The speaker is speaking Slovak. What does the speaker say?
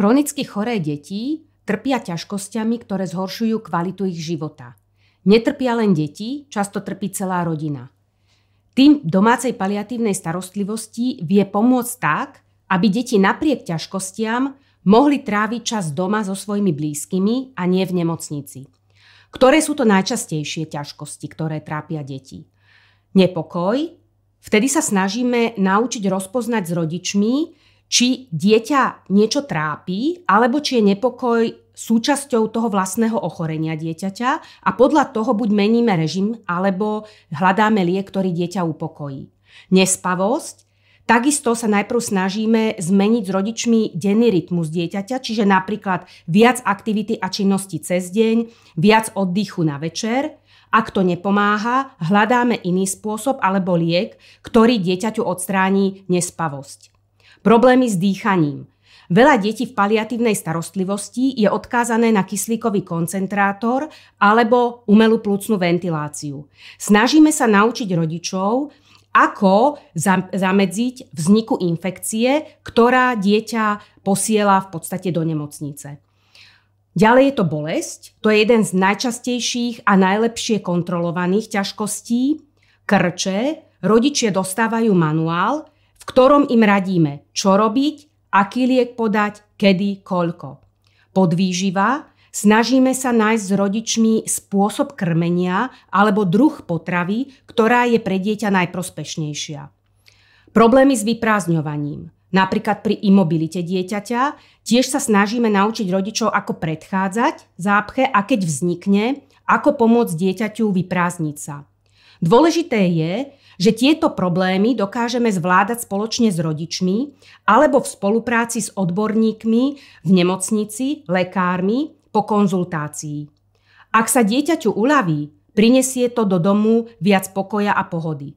Chronicky choré deti trpia ťažkosťami, ktoré zhoršujú kvalitu ich života. Netrpia len deti, často trpí celá rodina. Tým domácej paliatívnej starostlivosti vie pomôcť tak, aby deti napriek ťažkostiam mohli tráviť čas doma so svojimi blízkymi a nie v nemocnici. Ktoré sú to najčastejšie ťažkosti, ktoré trápia deti? Nepokoj. Vtedy sa snažíme naučiť rozpoznať s rodičmi, či dieťa niečo trápi, alebo či je nepokoj súčasťou toho vlastného ochorenia dieťaťa a podľa toho buď meníme režim, alebo hľadáme liek, ktorý dieťa upokojí. Nespavosť. Takisto sa najprv snažíme zmeniť s rodičmi denný rytmus dieťaťa, čiže napríklad viac aktivity a činnosti cez deň, viac oddychu na večer. Ak to nepomáha, hľadáme iný spôsob alebo liek, ktorý dieťaťu odstráni nespavosť. Problémy s dýchaním. Veľa detí v paliatívnej starostlivosti je odkázané na kyslíkový koncentrátor alebo umelú plúcnu ventiláciu. Snažíme sa naučiť rodičov, ako zamedziť vzniku infekcie, ktorá dieťa posiela v podstate do nemocnice. Ďalej je to bolesť. To je jeden z najčastejších a najlepšie kontrolovaných ťažkostí. Krče. Rodičia dostávajú manuál, ktorom im radíme, čo robiť, aký liek podať, kedy, koľko. Podvýživa, snažíme sa nájsť s rodičmi spôsob krmenia alebo druh potravy, ktorá je pre dieťa najprospešnejšia. Problémy s vyprázdňovaním. Napríklad pri imobilite dieťaťa tiež sa snažíme naučiť rodičov, ako predchádzať zápche a keď vznikne, ako pomôcť dieťaťu vyprázdniť sa. Dôležité je, že tieto problémy dokážeme zvládať spoločne s rodičmi alebo v spolupráci s odborníkmi v nemocnici, lekármi po konzultácii. Ak sa dieťaťu uľaví, prinesie to do domu viac pokoja a pohody.